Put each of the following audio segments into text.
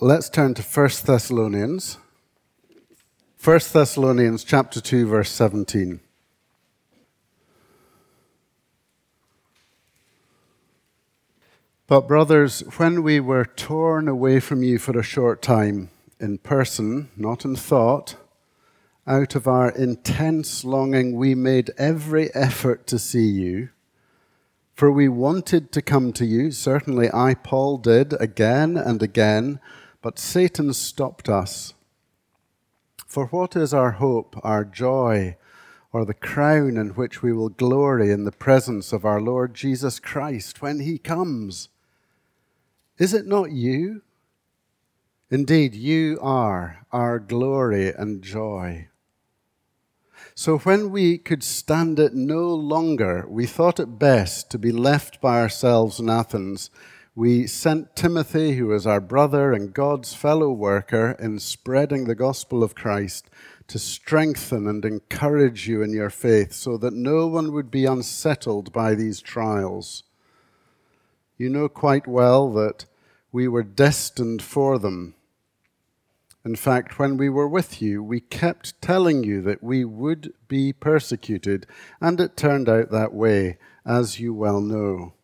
let's turn to 1 Thessalonians. 1 Thessalonians chapter 2 verse 17. But brothers, when we were torn away from you for a short time in person, not in thought, out of our intense longing we made every effort to see you for we wanted to come to you, certainly I, Paul, did again and again, but Satan stopped us. For what is our hope, our joy, or the crown in which we will glory in the presence of our Lord Jesus Christ when he comes? Is it not you? Indeed, you are our glory and joy. So when we could stand it no longer, we thought it best to be left by ourselves in Athens. We sent Timothy, who is our brother and God's fellow worker in spreading the gospel of Christ, to strengthen and encourage you in your faith, so that no one would be unsettled by these trials. You know quite well that we were destined for them in fact, when we were with you, we kept telling you that we would be persecuted, and it turned out that way, as you well know.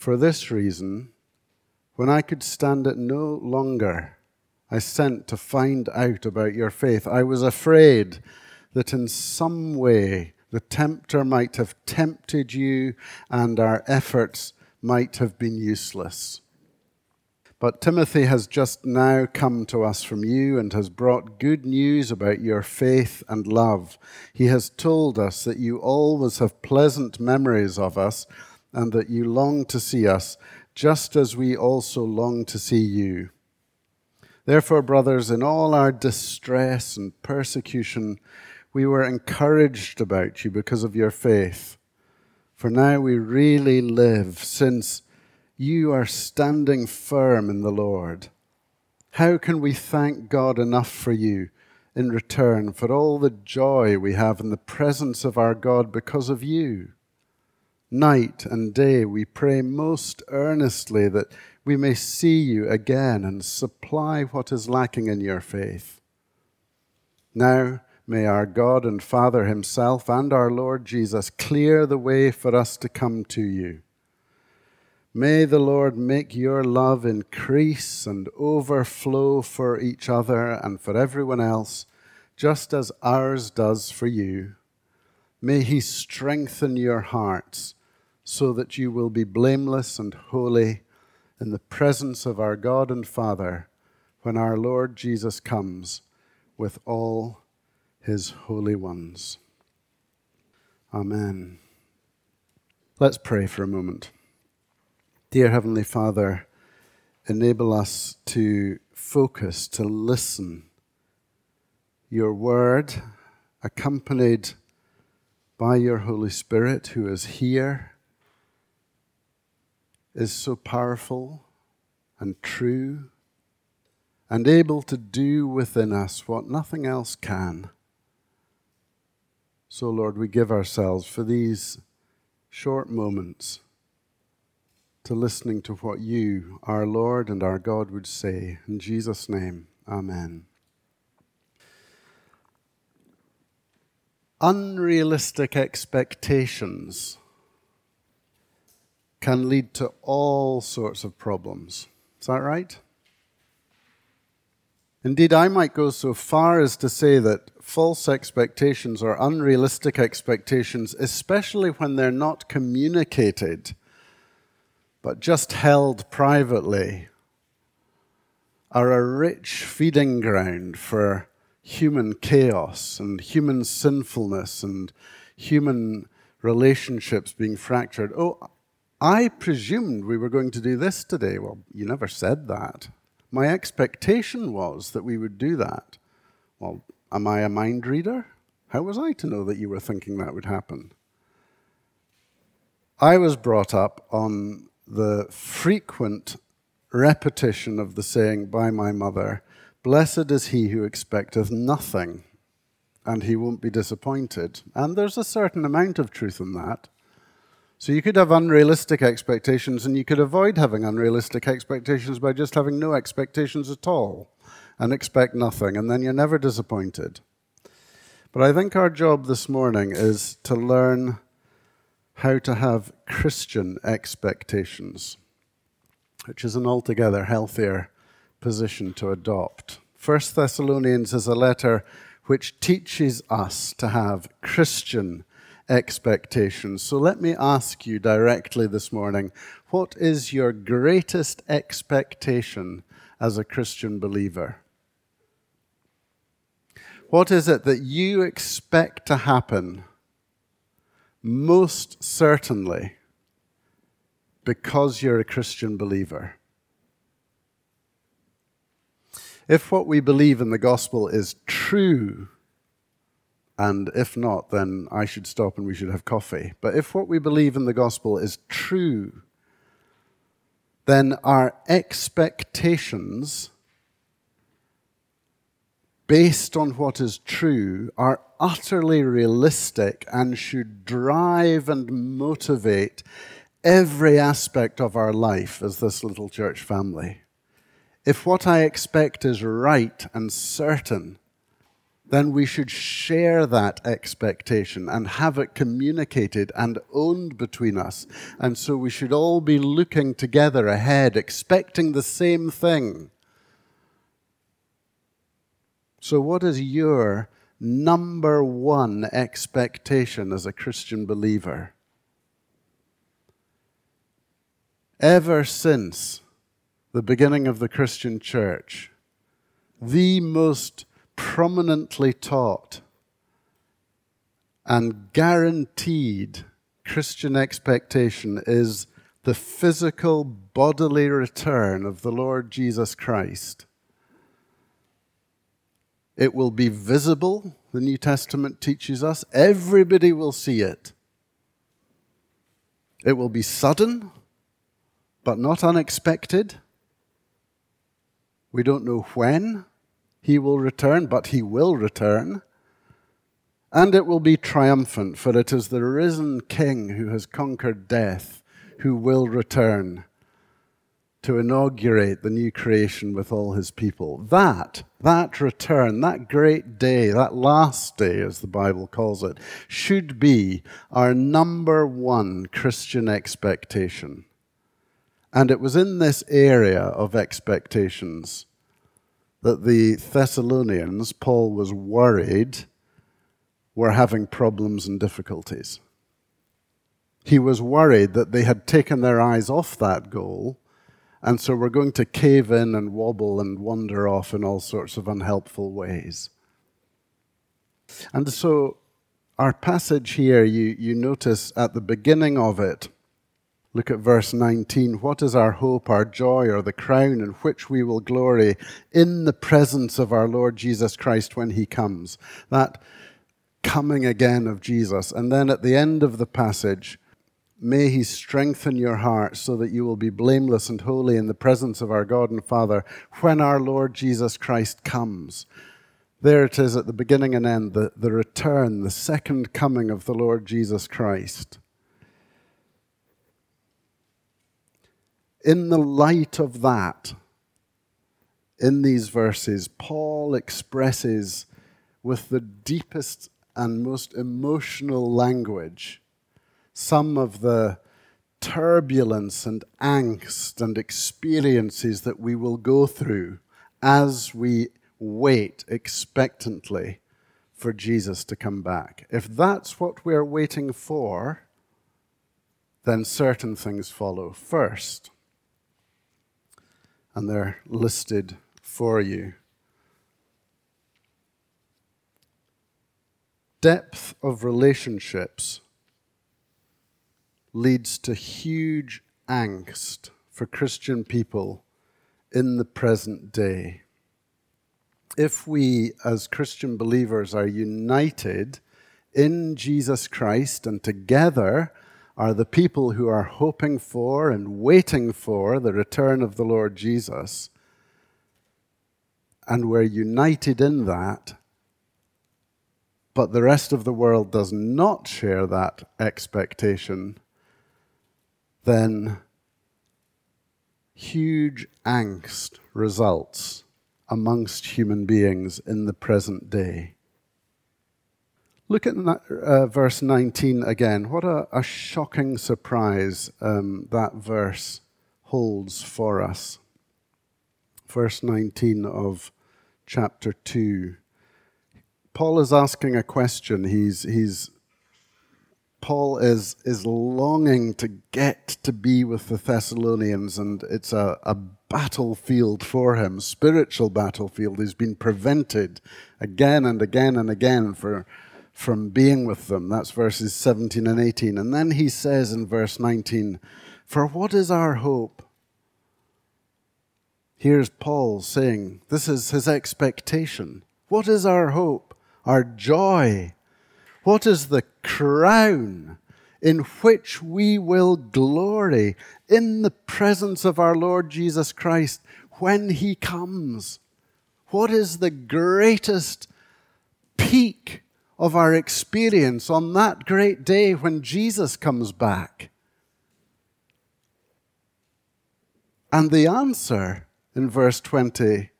For this reason, when I could stand it no longer, I sent to find out about your faith. I was afraid that in some way the tempter might have tempted you and our efforts might have been useless. But Timothy has just now come to us from you and has brought good news about your faith and love. He has told us that you always have pleasant memories of us and that you long to see us, just as we also long to see you. Therefore, brothers, in all our distress and persecution, we were encouraged about you because of your faith. For now we really live, since you are standing firm in the Lord. How can we thank God enough for you in return for all the joy we have in the presence of our God because of you? Night and day we pray most earnestly that we may see you again and supply what is lacking in your faith. Now, may our God and Father Himself and our Lord Jesus clear the way for us to come to you. May the Lord make your love increase and overflow for each other and for everyone else, just as ours does for you. May He strengthen your hearts so that you will be blameless and holy in the presence of our God and Father when our Lord Jesus comes with all His holy ones. Amen. Let's pray for a moment. Dear Heavenly Father, enable us to focus, to listen. Your word, accompanied by your Holy Spirit, who is here, is so powerful and true and able to do within us what nothing else can. So, Lord, we give ourselves for these short moments to listening to what you, our Lord and our God, would say. In Jesus' name, Amen. Unrealistic expectations can lead to all sorts of problems. Is that right? Indeed, I might go so far as to say that false expectations or unrealistic expectations, especially when they're not communicated, but just held privately, are a rich feeding ground for human chaos and human sinfulness and human relationships being fractured. Oh, I presumed we were going to do this today. Well, you never said that. My expectation was that we would do that. Well, am I a mind reader? How was I to know that you were thinking that would happen? I was brought up on the frequent repetition of the saying by my mother, Blessed is he who expecteth nothing, and he won't be disappointed. And there's a certain amount of truth in that. So you could have unrealistic expectations, and you could avoid having unrealistic expectations by just having no expectations at all and expect nothing, and then you're never disappointed. But I think our job this morning is to learn how to have Christian expectations, which is an altogether healthier position to adopt. First Thessalonians is a letter which teaches us to have Christian expectations. So let me ask you directly this morning what is your greatest expectation as a Christian believer? What is it that you expect to happen most certainly because you're a Christian believer? If what we believe in the gospel is true, and if not, then I should stop and we should have coffee. But if what we believe in the gospel is true, then our expectations based on what is true are utterly realistic and should drive and motivate every aspect of our life as this little church family. If what I expect is right and certain, then we should share that expectation and have it communicated and owned between us. And so we should all be looking together ahead, expecting the same thing. So, what is your number one expectation as a Christian believer? Ever since the beginning of the Christian church, the most prominently taught and guaranteed Christian expectation is the physical bodily return of the Lord Jesus Christ. It will be visible, the New Testament teaches us. Everybody will see it. It will be sudden, but not unexpected. We don't know when he will return, but he will return. And it will be triumphant, for it is the risen King who has conquered death who will return to inaugurate the new creation with all his people. That, that return, that great day, that last day, as the Bible calls it, should be our number one Christian expectation. And it was in this area of expectations that the Thessalonians, Paul was worried, were having problems and difficulties. He was worried that they had taken their eyes off that goal, and so were going to cave in and wobble and wander off in all sorts of unhelpful ways. And so, our passage here, you, you notice at the beginning of it, Look at verse 19. What is our hope, our joy, or the crown in which we will glory in the presence of our Lord Jesus Christ when he comes? That coming again of Jesus. And then at the end of the passage, may he strengthen your heart so that you will be blameless and holy in the presence of our God and Father when our Lord Jesus Christ comes. There it is at the beginning and end, the, the return, the second coming of the Lord Jesus Christ. In the light of that, in these verses, Paul expresses with the deepest and most emotional language some of the turbulence and angst and experiences that we will go through as we wait expectantly for Jesus to come back. If that's what we're waiting for, then certain things follow. First, and they're listed for you. Depth of relationships leads to huge angst for Christian people in the present day. If we, as Christian believers, are united in Jesus Christ and together are the people who are hoping for and waiting for the return of the Lord Jesus. And we're united in that, but the rest of the world does not share that expectation, then huge angst results amongst human beings in the present day. Look at uh, verse 19 again. What a, a shocking surprise um, that verse holds for us. Verse 19 of chapter 2. Paul is asking a question. He's, he's Paul is, is longing to get to be with the Thessalonians, and it's a, a battlefield for him, spiritual battlefield. He's been prevented again and again and again for, from being with them. That's verses 17 and 18. And then he says in verse 19, For what is our hope? Here's Paul saying, This is his expectation. What is our hope? Our joy what is the crown in which we will glory in the presence of our Lord Jesus Christ when he comes? What is the greatest peak of our experience on that great day when Jesus comes back? And the answer in verse 20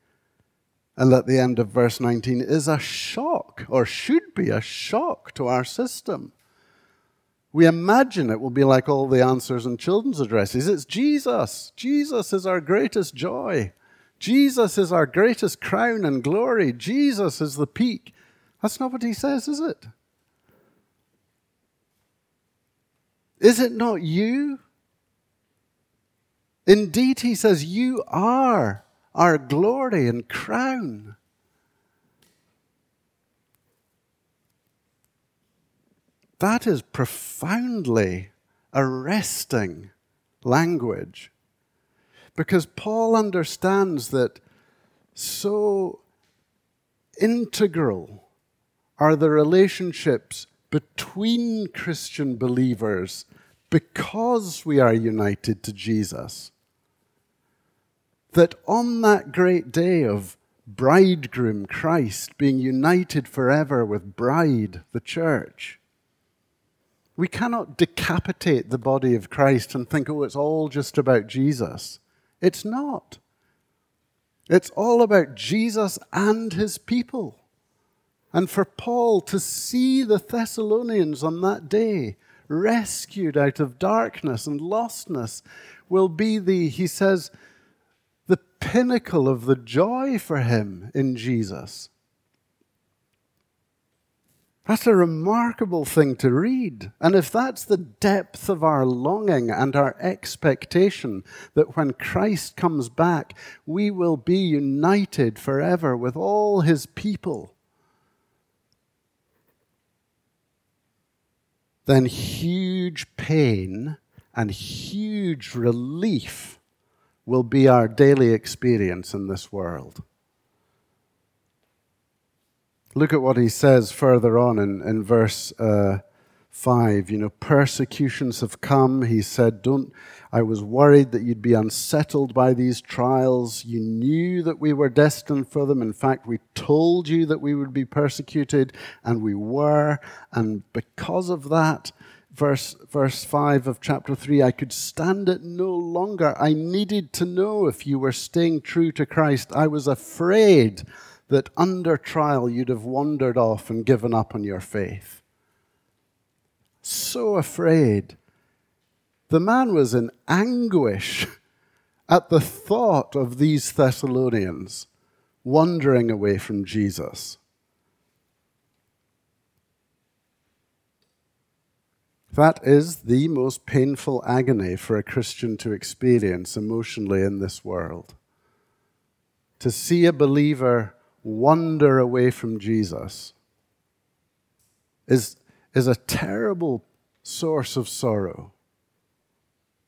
and at the end of verse 19 is a shock, or should be a shock to our system. We imagine it will be like all the answers in children's addresses. It's Jesus. Jesus is our greatest joy. Jesus is our greatest crown and glory. Jesus is the peak. That's not what he says, is it? Is it not you? Indeed, he says, You are our glory and crown. That is profoundly arresting language because Paul understands that so integral are the relationships between Christian believers because we are united to Jesus that on that great day of bridegroom Christ being united forever with bride, the church, we cannot decapitate the body of Christ and think, oh, it's all just about Jesus. It's not. It's all about Jesus and his people. And for Paul to see the Thessalonians on that day rescued out of darkness and lostness will be the, he says, the pinnacle of the joy for him in Jesus. That's a remarkable thing to read. And if that's the depth of our longing and our expectation that when Christ comes back, we will be united forever with all his people, then huge pain and huge relief will be our daily experience in this world. Look at what he says further on in, in verse uh, 5. You know, persecutions have come. He said, Don't, I was worried that you'd be unsettled by these trials. You knew that we were destined for them. In fact, we told you that we would be persecuted, and we were. And because of that, verse, verse 5 of chapter 3 I could stand it no longer. I needed to know if you were staying true to Christ. I was afraid that under trial you'd have wandered off and given up on your faith. So afraid. The man was in anguish at the thought of these Thessalonians wandering away from Jesus. That is the most painful agony for a Christian to experience emotionally in this world. To see a believer wander away from Jesus is, is a terrible source of sorrow.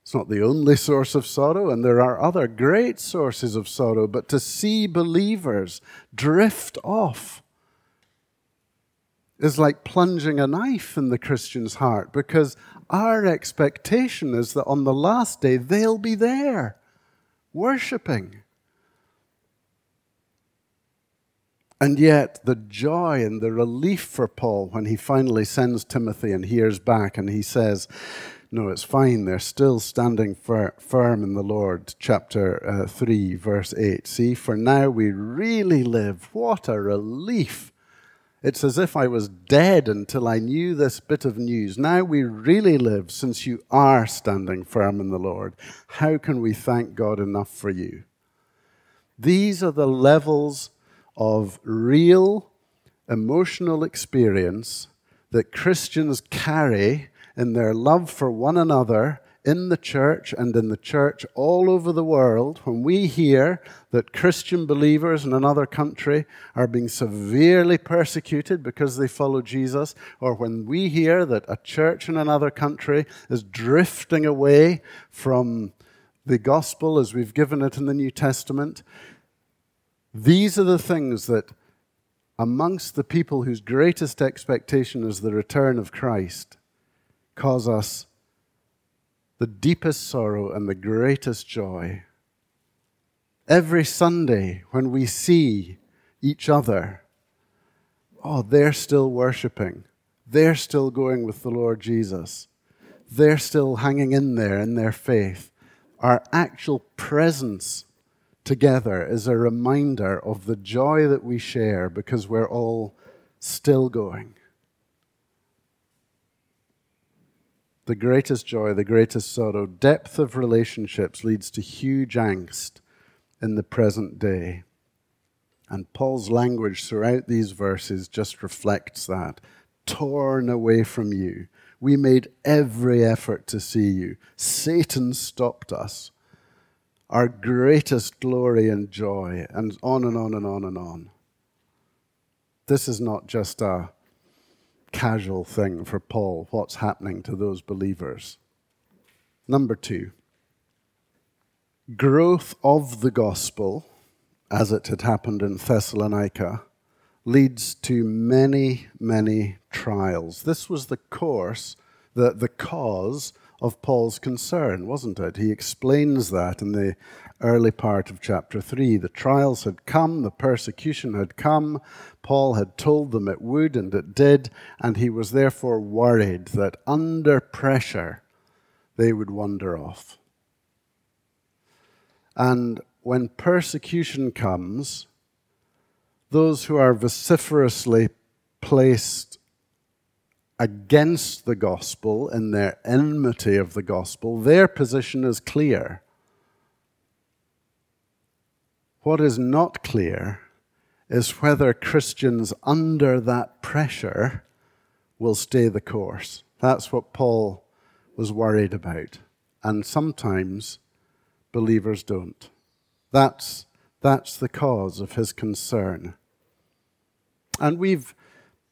It's not the only source of sorrow, and there are other great sources of sorrow, but to see believers drift off is like plunging a knife in the Christian's heart because our expectation is that on the last day they'll be there worshiping. And yet, the joy and the relief for Paul when he finally sends Timothy and hears back and he says, No, it's fine. They're still standing fir- firm in the Lord. Chapter uh, 3, verse 8. See, for now we really live. What a relief. It's as if I was dead until I knew this bit of news. Now we really live since you are standing firm in the Lord. How can we thank God enough for you? These are the levels of real emotional experience that Christians carry in their love for one another in the church and in the church all over the world, when we hear that Christian believers in another country are being severely persecuted because they follow Jesus, or when we hear that a church in another country is drifting away from the gospel as we've given it in the New Testament, these are the things that amongst the people whose greatest expectation is the return of Christ cause us the deepest sorrow and the greatest joy. Every Sunday, when we see each other, oh, they're still worshiping. They're still going with the Lord Jesus. They're still hanging in there in their faith. Our actual presence together is a reminder of the joy that we share because we're all still going. the greatest joy, the greatest sorrow, depth of relationships leads to huge angst in the present day. And Paul's language throughout these verses just reflects that. Torn away from you. We made every effort to see you. Satan stopped us. Our greatest glory and joy, and on and on and on and on. This is not just a casual thing for Paul, what's happening to those believers. Number two, growth of the gospel, as it had happened in Thessalonica, leads to many, many trials. This was the course, the, the cause of Paul's concern, wasn't it? He explains that in the early part of chapter 3. The trials had come, the persecution had come. Paul had told them it would, and it did, and he was therefore worried that under pressure they would wander off. And when persecution comes, those who are vociferously placed against the gospel in their enmity of the gospel, their position is clear. What is not clear is whether Christians under that pressure will stay the course. That's what Paul was worried about. And sometimes believers don't. That's, that's the cause of his concern. And we've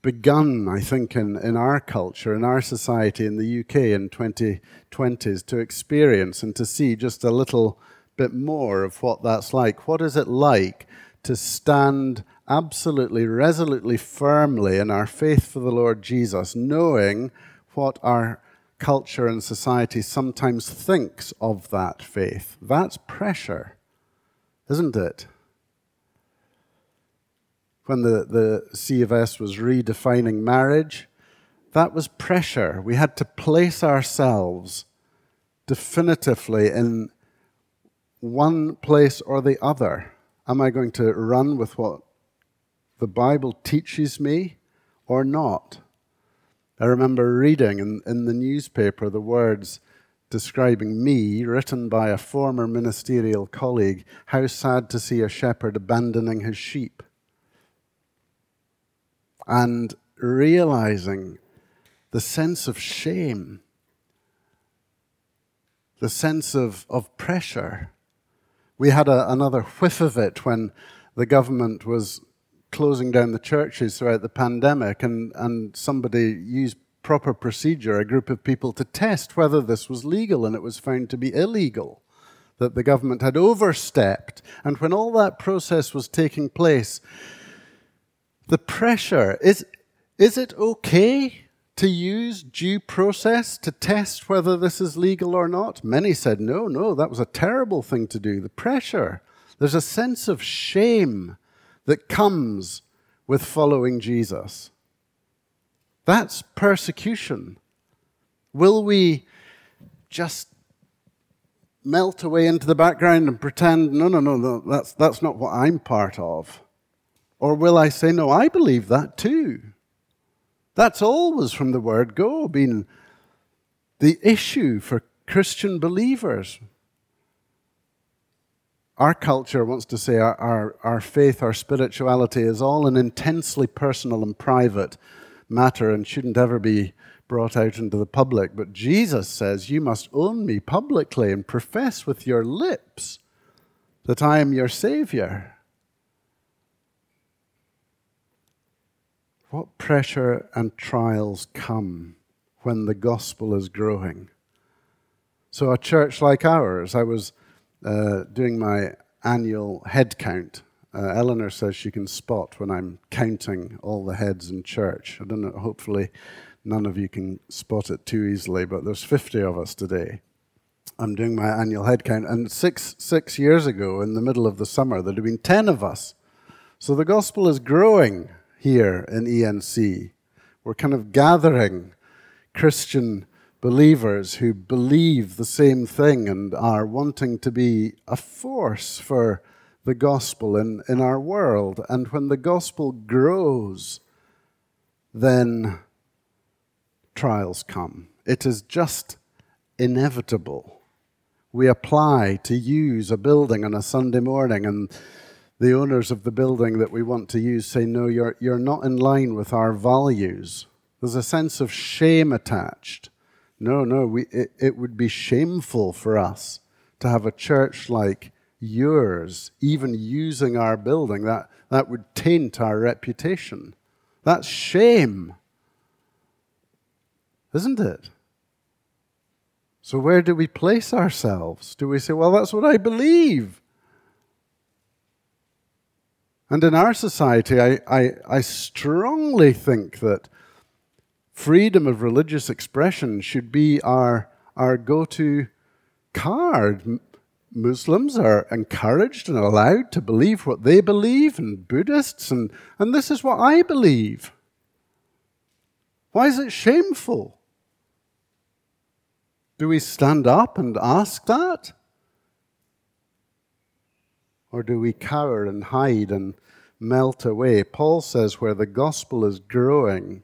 begun, I think, in, in our culture, in our society, in the UK in 2020s, to experience and to see just a little bit more of what that's like. What is it like to stand absolutely, resolutely, firmly in our faith for the Lord Jesus, knowing what our culture and society sometimes thinks of that faith? That's pressure, isn't it? When the, the C of S was redefining marriage, that was pressure. We had to place ourselves definitively in one place or the other? Am I going to run with what the Bible teaches me or not? I remember reading in, in the newspaper the words describing me, written by a former ministerial colleague, how sad to see a shepherd abandoning his sheep. And realizing the sense of shame, the sense of, of pressure we had a, another whiff of it when the government was closing down the churches throughout the pandemic, and, and somebody used proper procedure, a group of people, to test whether this was legal, and it was found to be illegal. That the government had overstepped. And when all that process was taking place, the pressure is is it okay to use due process to test whether this is legal or not? Many said, no, no, that was a terrible thing to do. The pressure. There's a sense of shame that comes with following Jesus. That's persecution. Will we just melt away into the background and pretend, no, no, no, no, that's, that's not what I'm part of? Or will I say, no, I believe that too? That's always from the word go been the issue for Christian believers. Our culture wants to say our, our, our faith, our spirituality is all an intensely personal and private matter and shouldn't ever be brought out into the public. But Jesus says, You must own me publicly and profess with your lips that I am your Savior. What pressure and trials come when the gospel is growing? So, a church like ours, I was uh, doing my annual head count. Uh, Eleanor says she can spot when I'm counting all the heads in church. I don't know, hopefully, none of you can spot it too easily, but there's 50 of us today. I'm doing my annual head count, and six, six years ago, in the middle of the summer, there'd have been 10 of us. So the gospel is growing here in ENC. We're kind of gathering Christian believers who believe the same thing and are wanting to be a force for the gospel in, in our world. And when the gospel grows, then trials come. It is just inevitable. We apply to use a building on a Sunday morning, and the owners of the building that we want to use say, No, you're, you're not in line with our values. There's a sense of shame attached. No, no, we, it, it would be shameful for us to have a church like yours, even using our building. That, that would taint our reputation. That's shame isn't it? So, where do we place ourselves? Do we say, well, that's what I believe? And in our society, I, I, I strongly think that freedom of religious expression should be our, our go to card. Muslims are encouraged and allowed to believe what they believe, and Buddhists, and, and this is what I believe. Why is it shameful? Do we stand up and ask that? Or do we cower and hide and melt away? Paul says where the gospel is growing,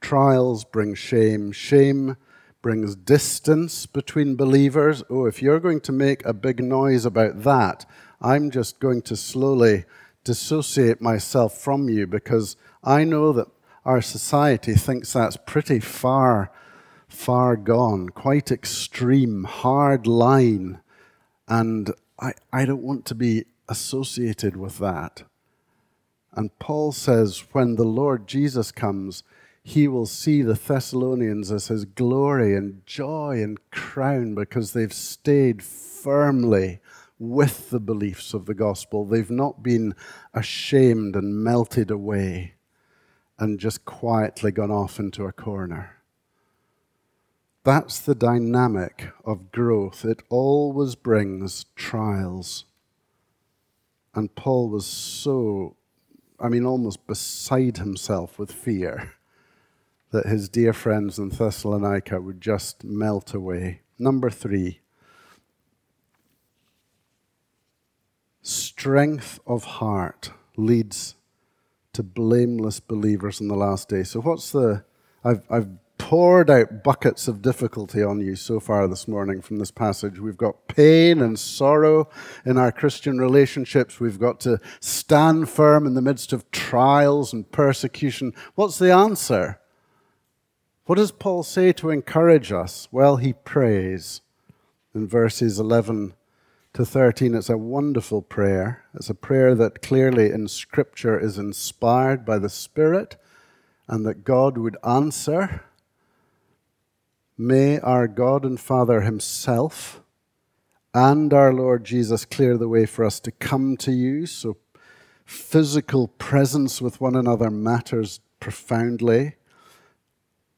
trials bring shame. Shame brings distance between believers. Oh, if you're going to make a big noise about that, I'm just going to slowly dissociate myself from you because I know that our society thinks that's pretty far far gone, quite extreme, hard line. And I, I don't want to be associated with that. And Paul says, when the Lord Jesus comes, he will see the Thessalonians as his glory and joy and crown because they've stayed firmly with the beliefs of the gospel. They've not been ashamed and melted away and just quietly gone off into a corner. That's the dynamic of growth. It always brings trials. And Paul was so, I mean, almost beside himself with fear that his dear friends in Thessalonica would just melt away. Number three, strength of heart leads to blameless believers in the last day. So, what's the, I've, I've poured out buckets of difficulty on you so far this morning from this passage. We've got pain and sorrow in our Christian relationships. We've got to stand firm in the midst of trials and persecution. What's the answer? What does Paul say to encourage us? Well, he prays in verses 11 to 13. It's a wonderful prayer. It's a prayer that clearly in Scripture is inspired by the Spirit and that God would answer May our God and Father Himself and our Lord Jesus clear the way for us to come to you. So, physical presence with one another matters profoundly.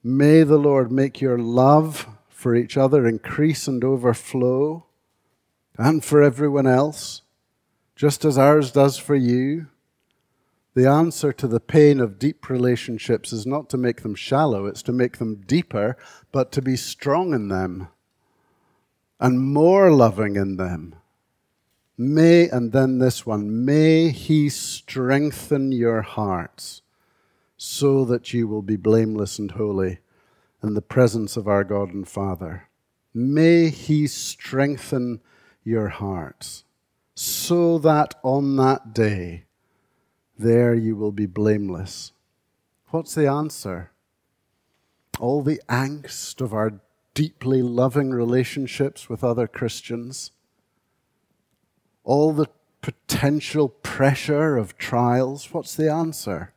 May the Lord make your love for each other increase and overflow, and for everyone else, just as ours does for you. The answer to the pain of deep relationships is not to make them shallow, it's to make them deeper, but to be strong in them and more loving in them. May, and then this one, may He strengthen your hearts so that you will be blameless and holy in the presence of our God and Father. May He strengthen your hearts so that on that day, there you will be blameless. What's the answer? All the angst of our deeply loving relationships with other Christians, all the potential pressure of trials. What's the answer?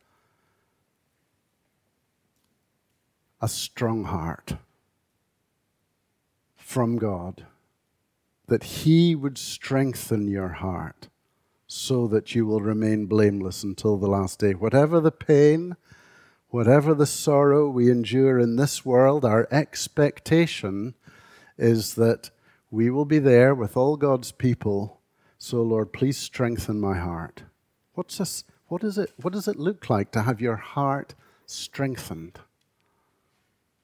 A strong heart from God, that He would strengthen your heart so that you will remain blameless until the last day. Whatever the pain, whatever the sorrow we endure in this world, our expectation is that we will be there with all God's people. So, Lord, please strengthen my heart. What's this? What, is it, what does it look like to have your heart strengthened?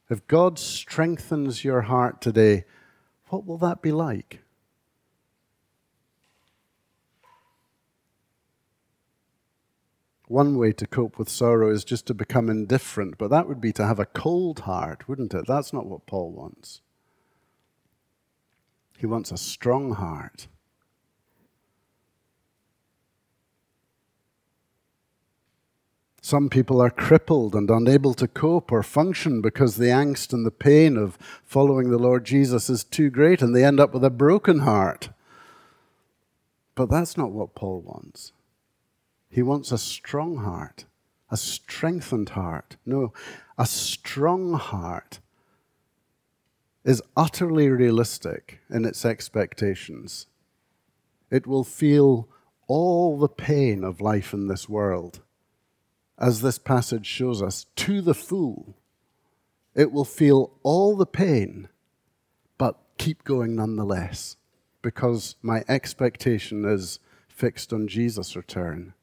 If God strengthens your heart today, what will that be like? One way to cope with sorrow is just to become indifferent, but that would be to have a cold heart, wouldn't it? That's not what Paul wants. He wants a strong heart. Some people are crippled and unable to cope or function because the angst and the pain of following the Lord Jesus is too great and they end up with a broken heart. But that's not what Paul wants. He wants a strong heart, a strengthened heart. No, a strong heart is utterly realistic in its expectations. It will feel all the pain of life in this world, as this passage shows us, to the full. It will feel all the pain, but keep going nonetheless, because my expectation is fixed on Jesus' return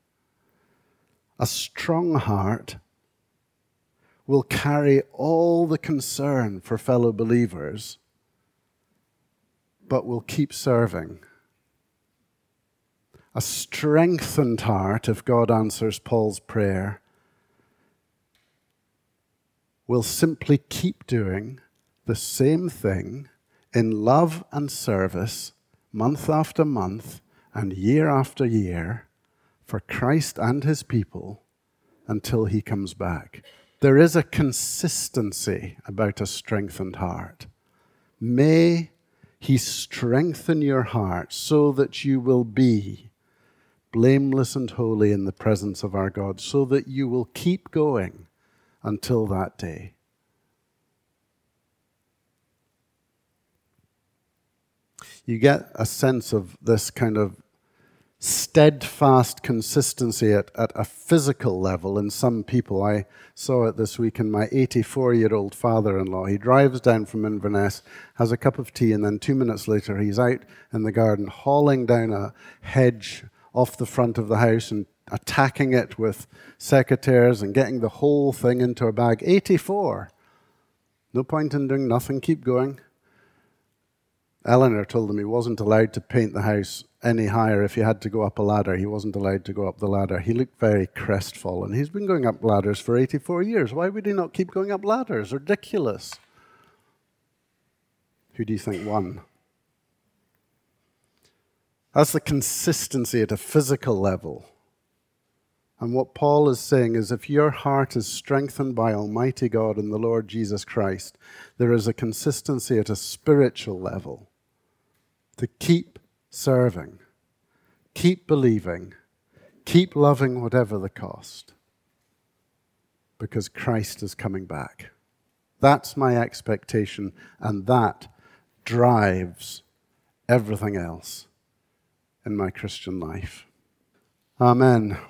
a strong heart will carry all the concern for fellow believers, but will keep serving. A strengthened heart, if God answers Paul's prayer, will simply keep doing the same thing in love and service month after month and year after year for Christ and his people until he comes back. There is a consistency about a strengthened heart. May he strengthen your heart so that you will be blameless and holy in the presence of our God, so that you will keep going until that day. You get a sense of this kind of steadfast consistency at, at a physical level in some people. I saw it this week in my 84 year old father in law. He drives down from Inverness, has a cup of tea, and then two minutes later he's out in the garden hauling down a hedge off the front of the house and attacking it with secateurs and getting the whole thing into a bag. 84. No point in doing nothing, keep going. Eleanor told him he wasn't allowed to paint the house any higher if he had to go up a ladder. He wasn't allowed to go up the ladder. He looked very crestfallen. He's been going up ladders for 84 years. Why would he not keep going up ladders? Ridiculous. Who do you think won? That's the consistency at a physical level. And what Paul is saying is if your heart is strengthened by Almighty God and the Lord Jesus Christ, there is a consistency at a spiritual level to keep serving, keep believing, keep loving whatever the cost, because Christ is coming back. That's my expectation, and that drives everything else in my Christian life. Amen.